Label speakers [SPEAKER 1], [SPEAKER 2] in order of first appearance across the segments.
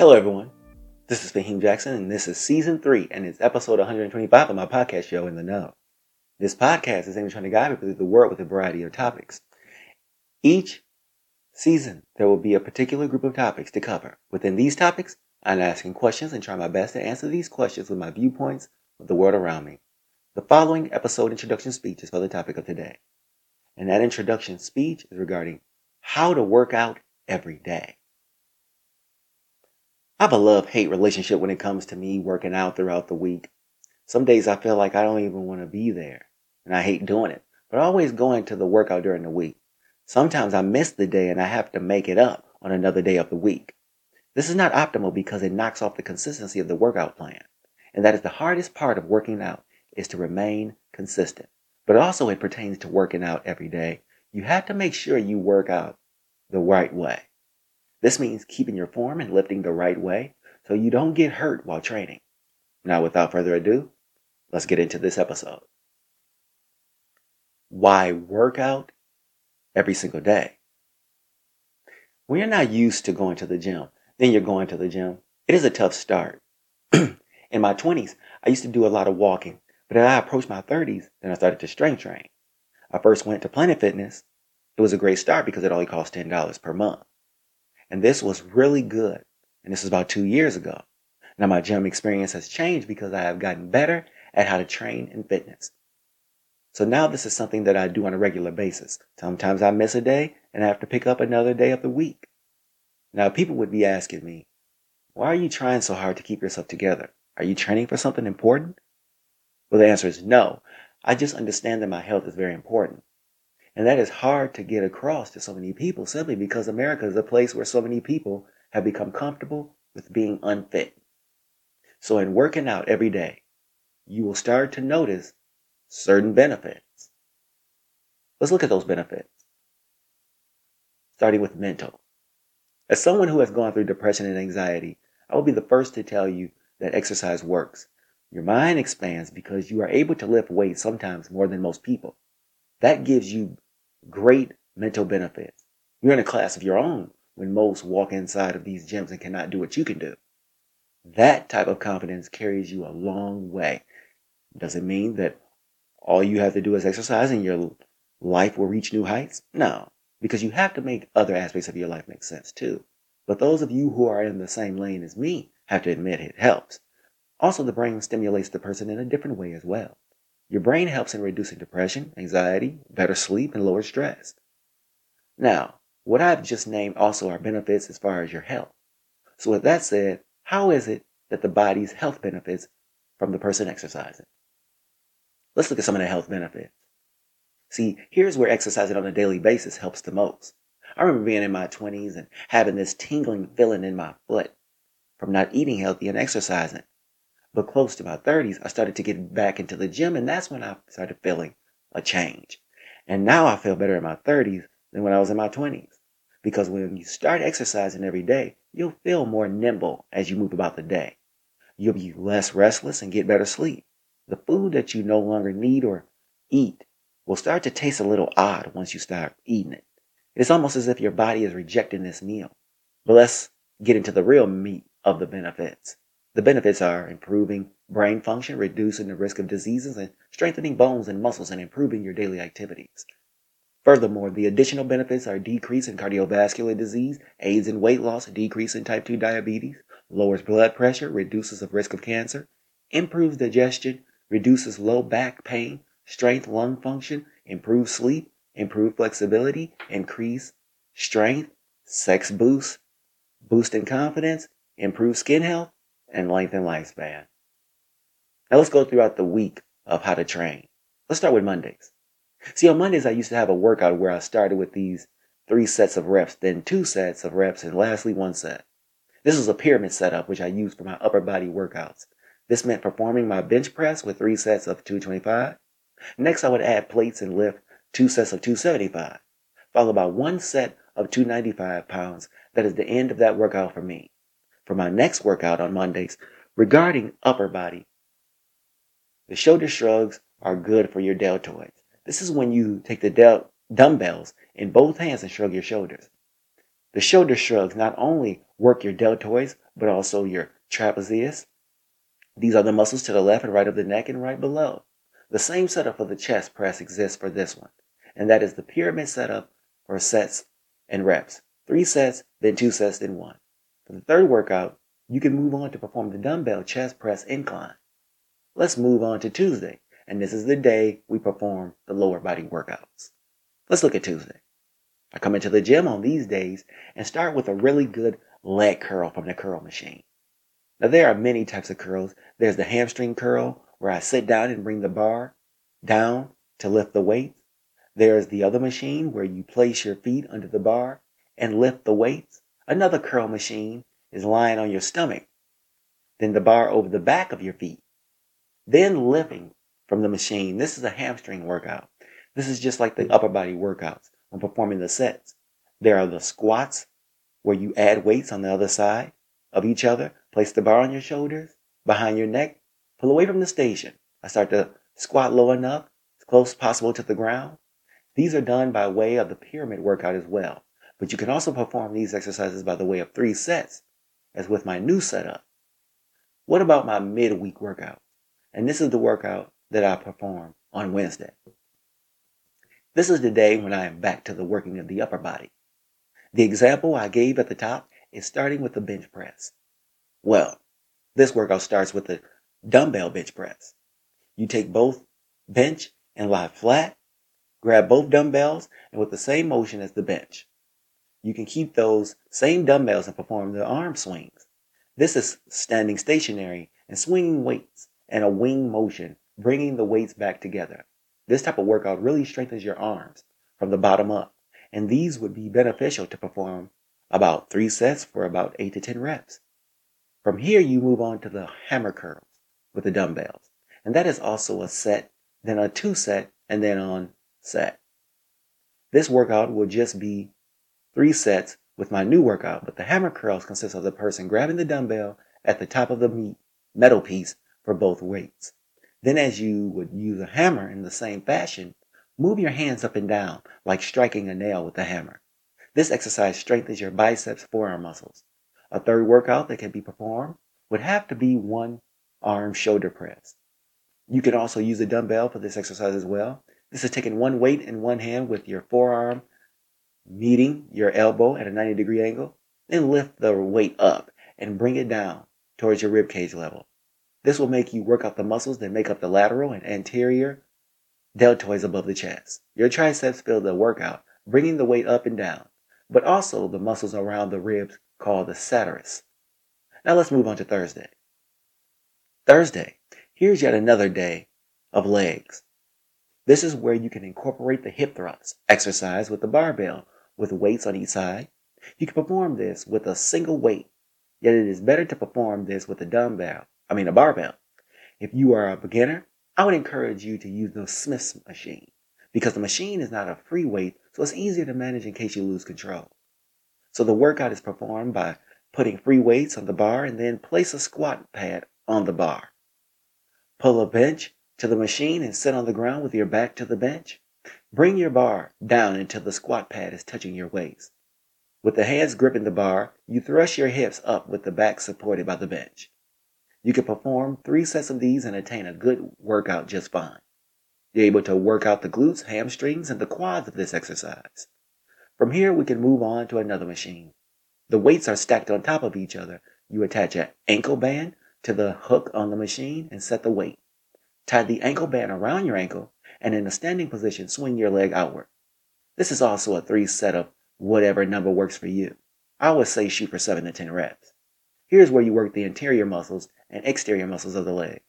[SPEAKER 1] Hello, everyone. This is Faheem Jackson, and this is season three, and it's episode 125 of my podcast show, In the Know. This podcast is aimed trying to guide people through the world with a variety of topics. Each season, there will be a particular group of topics to cover. Within these topics, I'm asking questions and trying my best to answer these questions with my viewpoints of the world around me. The following episode introduction speech is for the topic of today. And that introduction speech is regarding how to work out every day. I have a love hate relationship when it comes to me working out throughout the week. Some days I feel like I don't even want to be there, and I hate doing it, but I always go into the workout during the week. Sometimes I miss the day and I have to make it up on another day of the week. This is not optimal because it knocks off the consistency of the workout plan. And that is the hardest part of working out is to remain consistent. But also it pertains to working out every day. You have to make sure you work out the right way. This means keeping your form and lifting the right way so you don't get hurt while training. Now, without further ado, let's get into this episode. Why workout every single day? When you're not used to going to the gym, then you're going to the gym. It is a tough start. In my 20s, I used to do a lot of walking, but as I approached my 30s, then I started to strength train. I first went to Planet Fitness. It was a great start because it only cost $10 per month. And this was really good. And this was about two years ago. Now my gym experience has changed because I have gotten better at how to train in fitness. So now this is something that I do on a regular basis. Sometimes I miss a day and I have to pick up another day of the week. Now people would be asking me, why are you trying so hard to keep yourself together? Are you training for something important? Well, the answer is no. I just understand that my health is very important. And that is hard to get across to so many people simply because America is a place where so many people have become comfortable with being unfit. So in working out every day, you will start to notice certain benefits. Let's look at those benefits. Starting with mental. As someone who has gone through depression and anxiety, I will be the first to tell you that exercise works. Your mind expands because you are able to lift weights sometimes more than most people. That gives you great mental benefits. You're in a class of your own when most walk inside of these gyms and cannot do what you can do. That type of confidence carries you a long way. Does it mean that all you have to do is exercise and your life will reach new heights? No, because you have to make other aspects of your life make sense too. But those of you who are in the same lane as me have to admit it helps. Also, the brain stimulates the person in a different way as well. Your brain helps in reducing depression, anxiety, better sleep, and lower stress. Now, what I've just named also are benefits as far as your health. So with that said, how is it that the body's health benefits from the person exercising? Let's look at some of the health benefits. See, here's where exercising on a daily basis helps the most. I remember being in my 20s and having this tingling feeling in my foot from not eating healthy and exercising. But close to my 30s, I started to get back into the gym, and that's when I started feeling a change. And now I feel better in my 30s than when I was in my 20s. Because when you start exercising every day, you'll feel more nimble as you move about the day. You'll be less restless and get better sleep. The food that you no longer need or eat will start to taste a little odd once you start eating it. It's almost as if your body is rejecting this meal. But let's get into the real meat of the benefits. The benefits are improving brain function, reducing the risk of diseases, and strengthening bones and muscles and improving your daily activities. Furthermore, the additional benefits are decrease in cardiovascular disease, aids in weight loss, decrease in type 2 diabetes, lowers blood pressure, reduces the risk of cancer, improves digestion, reduces low back pain, strength lung function, improves sleep, improve flexibility, increase strength, sex boost, boost in confidence, improve skin health, and lengthen lifespan. Now let's go throughout the week of how to train. Let's start with Mondays. See, on Mondays, I used to have a workout where I started with these three sets of reps, then two sets of reps, and lastly, one set. This was a pyramid setup, which I used for my upper body workouts. This meant performing my bench press with three sets of 225. Next, I would add plates and lift two sets of 275, followed by one set of 295 pounds. That is the end of that workout for me for my next workout on Mondays regarding upper body. The shoulder shrugs are good for your deltoids. This is when you take the del- dumbbells in both hands and shrug your shoulders. The shoulder shrugs not only work your deltoids, but also your trapezius. These are the muscles to the left and right of the neck and right below. The same setup for the chest press exists for this one, and that is the pyramid setup for sets and reps. Three sets, then two sets, then one. For the third workout, you can move on to perform the dumbbell chest press incline. Let's move on to Tuesday, and this is the day we perform the lower body workouts. Let's look at Tuesday. I come into the gym on these days and start with a really good leg curl from the curl machine. Now there are many types of curls. There's the hamstring curl where I sit down and bring the bar down to lift the weights. There's the other machine where you place your feet under the bar and lift the weights. Another curl machine is lying on your stomach. Then the bar over the back of your feet. Then lifting from the machine. This is a hamstring workout. This is just like the upper body workouts when performing the sets. There are the squats where you add weights on the other side of each other. Place the bar on your shoulders, behind your neck, pull away from the station. I start to squat low enough, as close as possible to the ground. These are done by way of the pyramid workout as well. But you can also perform these exercises by the way of three sets, as with my new setup. What about my midweek workout? And this is the workout that I perform on Wednesday. This is the day when I am back to the working of the upper body. The example I gave at the top is starting with the bench press. Well, this workout starts with the dumbbell bench press. You take both bench and lie flat, grab both dumbbells, and with the same motion as the bench. You can keep those same dumbbells and perform the arm swings. This is standing stationary and swinging weights and a wing motion, bringing the weights back together. This type of workout really strengthens your arms from the bottom up, and these would be beneficial to perform about three sets for about eight to 10 reps. From here, you move on to the hammer curls with the dumbbells, and that is also a set, then a two set, and then on set. This workout will just be three sets with my new workout, but the hammer curls consist of the person grabbing the dumbbell at the top of the metal piece for both weights. Then, as you would use a hammer in the same fashion, move your hands up and down like striking a nail with a hammer. This exercise strengthens your biceps forearm muscles. A third workout that can be performed would have to be one arm shoulder press. You can also use a dumbbell for this exercise as well. This is taking one weight in one hand with your forearm meeting your elbow at a 90 degree angle. Then lift the weight up and bring it down towards your rib cage level. This will make you work out the muscles that make up the lateral and anterior deltoids above the chest. Your triceps feel the workout, bringing the weight up and down, but also the muscles around the ribs called the sartorius. Now let's move on to Thursday. Thursday, here's yet another day of legs. This is where you can incorporate the hip thrust exercise with the barbell with weights on each side. You can perform this with a single weight, yet it is better to perform this with a dumbbell I mean a barbell. If you are a beginner, I would encourage you to use the Smith's machine because the machine is not a free weight, so it's easier to manage in case you lose control. So the workout is performed by putting free weights on the bar and then place a squat pad on the bar. Pull a bench to the machine and sit on the ground with your back to the bench. Bring your bar down until the squat pad is touching your waist. With the hands gripping the bar, you thrust your hips up with the back supported by the bench. You can perform three sets of these and attain a good workout just fine. You're able to work out the glutes, hamstrings, and the quads of this exercise. From here, we can move on to another machine. The weights are stacked on top of each other. You attach an ankle band to the hook on the machine and set the weight. Tie the ankle band around your ankle and in a standing position, swing your leg outward. This is also a three set of whatever number works for you. I would say shoot for seven to 10 reps. Here's where you work the interior muscles and exterior muscles of the leg.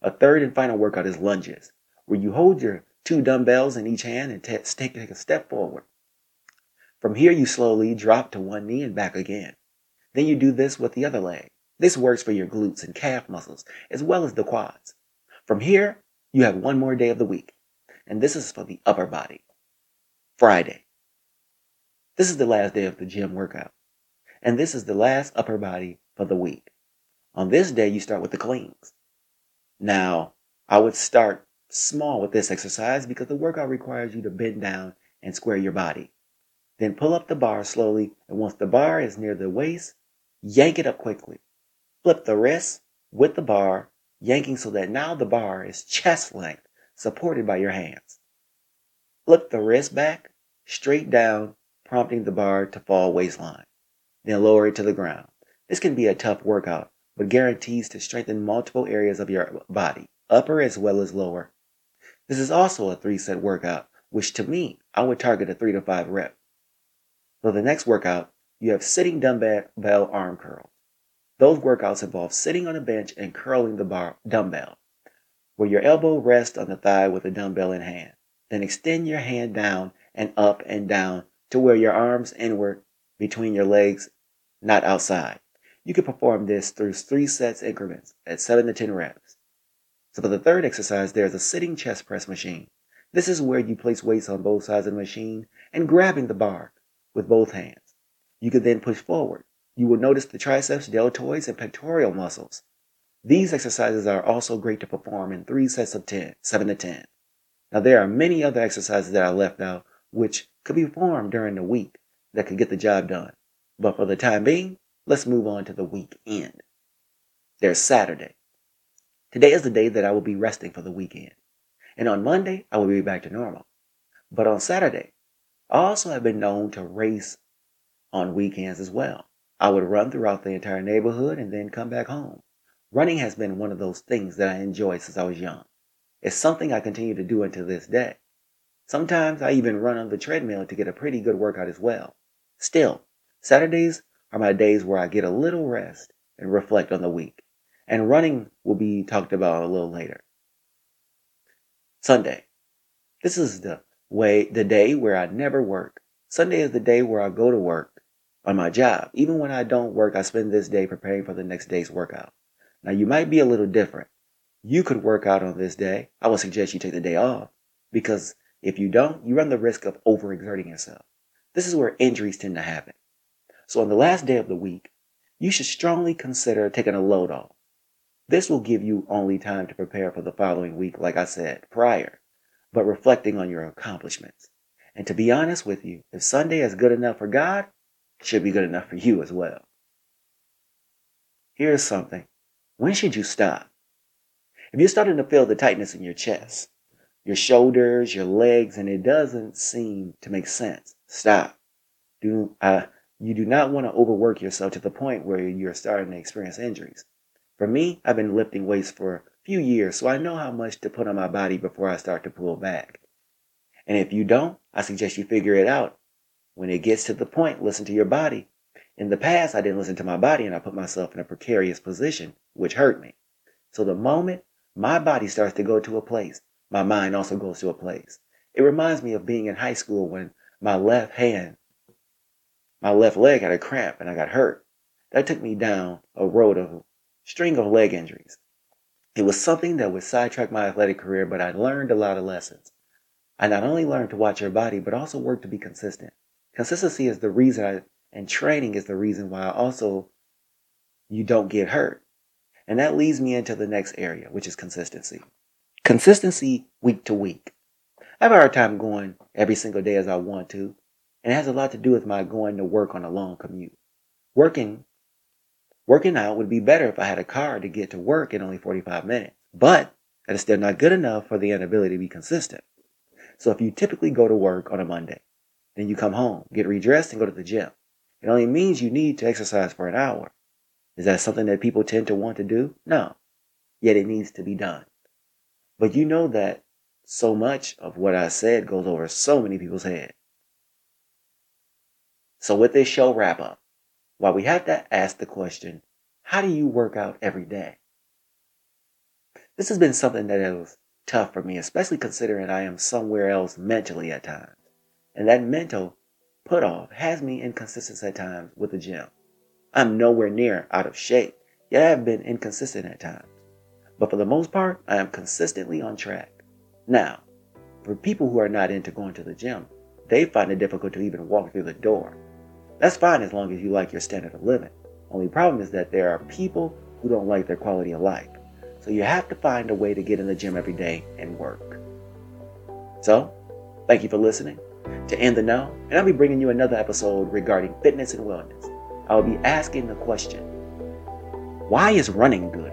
[SPEAKER 1] A third and final workout is lunges, where you hold your two dumbbells in each hand and take, take a step forward. From here, you slowly drop to one knee and back again. Then you do this with the other leg. This works for your glutes and calf muscles, as well as the quads. From here, you have one more day of the week, and this is for the upper body. Friday. This is the last day of the gym workout and this is the last upper body for the week. On this day, you start with the cleans. Now, I would start small with this exercise because the workout requires you to bend down and square your body. Then pull up the bar slowly, and once the bar is near the waist, yank it up quickly. Flip the wrist with the bar, yanking so that now the bar is chest length, supported by your hands. Flip the wrist back, straight down, prompting the bar to fall waistline. Then lower it to the ground. This can be a tough workout, but guarantees to strengthen multiple areas of your body, upper as well as lower. This is also a three set workout, which to me, I would target a three to five rep. For the next workout, you have sitting dumbbell arm curls. Those workouts involve sitting on a bench and curling the bar dumbbell, where your elbow rests on the thigh with the dumbbell in hand. Then extend your hand down and up and down to where your arms inward between your legs, not outside. You can perform this through three sets increments at 7 to 10 reps. So for the third exercise, there's a sitting chest press machine. This is where you place weights on both sides of the machine and grabbing the bar with both hands. You can then push forward. You will notice the triceps, deltoids, and pectoral muscles. These exercises are also great to perform in three sets of 10, 7 to 10. Now, there are many other exercises that I left out which could be performed during the week that could get the job done. But for the time being, let's move on to the weekend. There's Saturday. Today is the day that I will be resting for the weekend. And on Monday, I will be back to normal. But on Saturday, I also have been known to race on weekends as well. I would run throughout the entire neighborhood and then come back home. Running has been one of those things that I enjoyed since I was young. It's something I continue to do until this day. Sometimes I even run on the treadmill to get a pretty good workout as well. Still, Saturdays are my days where I get a little rest and reflect on the week. And running will be talked about a little later. Sunday. This is the way the day where I never work. Sunday is the day where I go to work on my job. Even when I don't work, I spend this day preparing for the next day's workout. Now you might be a little different. You could work out on this day. I would suggest you take the day off because if you don't, you run the risk of overexerting yourself. This is where injuries tend to happen. So on the last day of the week, you should strongly consider taking a load off. This will give you only time to prepare for the following week, like I said prior, but reflecting on your accomplishments. And to be honest with you, if Sunday is good enough for God, should be good enough for you as well. Here's something. When should you stop? If you're starting to feel the tightness in your chest, your shoulders, your legs, and it doesn't seem to make sense, stop. Do uh, you do not want to overwork yourself to the point where you're starting to experience injuries. For me, I've been lifting weights for a few years, so I know how much to put on my body before I start to pull back. And if you don't, I suggest you figure it out. When it gets to the point, listen to your body. In the past, I didn't listen to my body and I put myself in a precarious position, which hurt me. So the moment my body starts to go to a place. My mind also goes to a place. It reminds me of being in high school when my left hand, my left leg had a cramp and I got hurt. That took me down a road of a string of leg injuries. It was something that would sidetrack my athletic career, but I learned a lot of lessons. I not only learned to watch your body, but also work to be consistent. Consistency is the reason I, and training is the reason why also you don't get hurt. And that leads me into the next area, which is consistency. Consistency week to week. I have a hard time going every single day as I want to, and it has a lot to do with my going to work on a long commute. Working working out would be better if I had a car to get to work in only 45 minutes, but that is still not good enough for the inability to be consistent. So if you typically go to work on a Monday, then you come home, get redressed, and go to the gym. It only means you need to exercise for an hour. Is that something that people tend to want to do? No. Yet it needs to be done. But you know that so much of what I said goes over so many people's head. So with this show wrap up, while we have to ask the question, how do you work out every day? This has been something that is tough for me, especially considering I am somewhere else mentally at times. And that mental put off has me inconsistent at times with the gym. I'm nowhere near out of shape, yet I have been inconsistent at times. But for the most part, I am consistently on track. Now, for people who are not into going to the gym, they find it difficult to even walk through the door. That's fine as long as you like your standard of living. Only problem is that there are people who don't like their quality of life. So you have to find a way to get in the gym every day and work. So, thank you for listening. To In the Know, and I'll be bringing you another episode regarding fitness and wellness. I will be asking the question why is running good?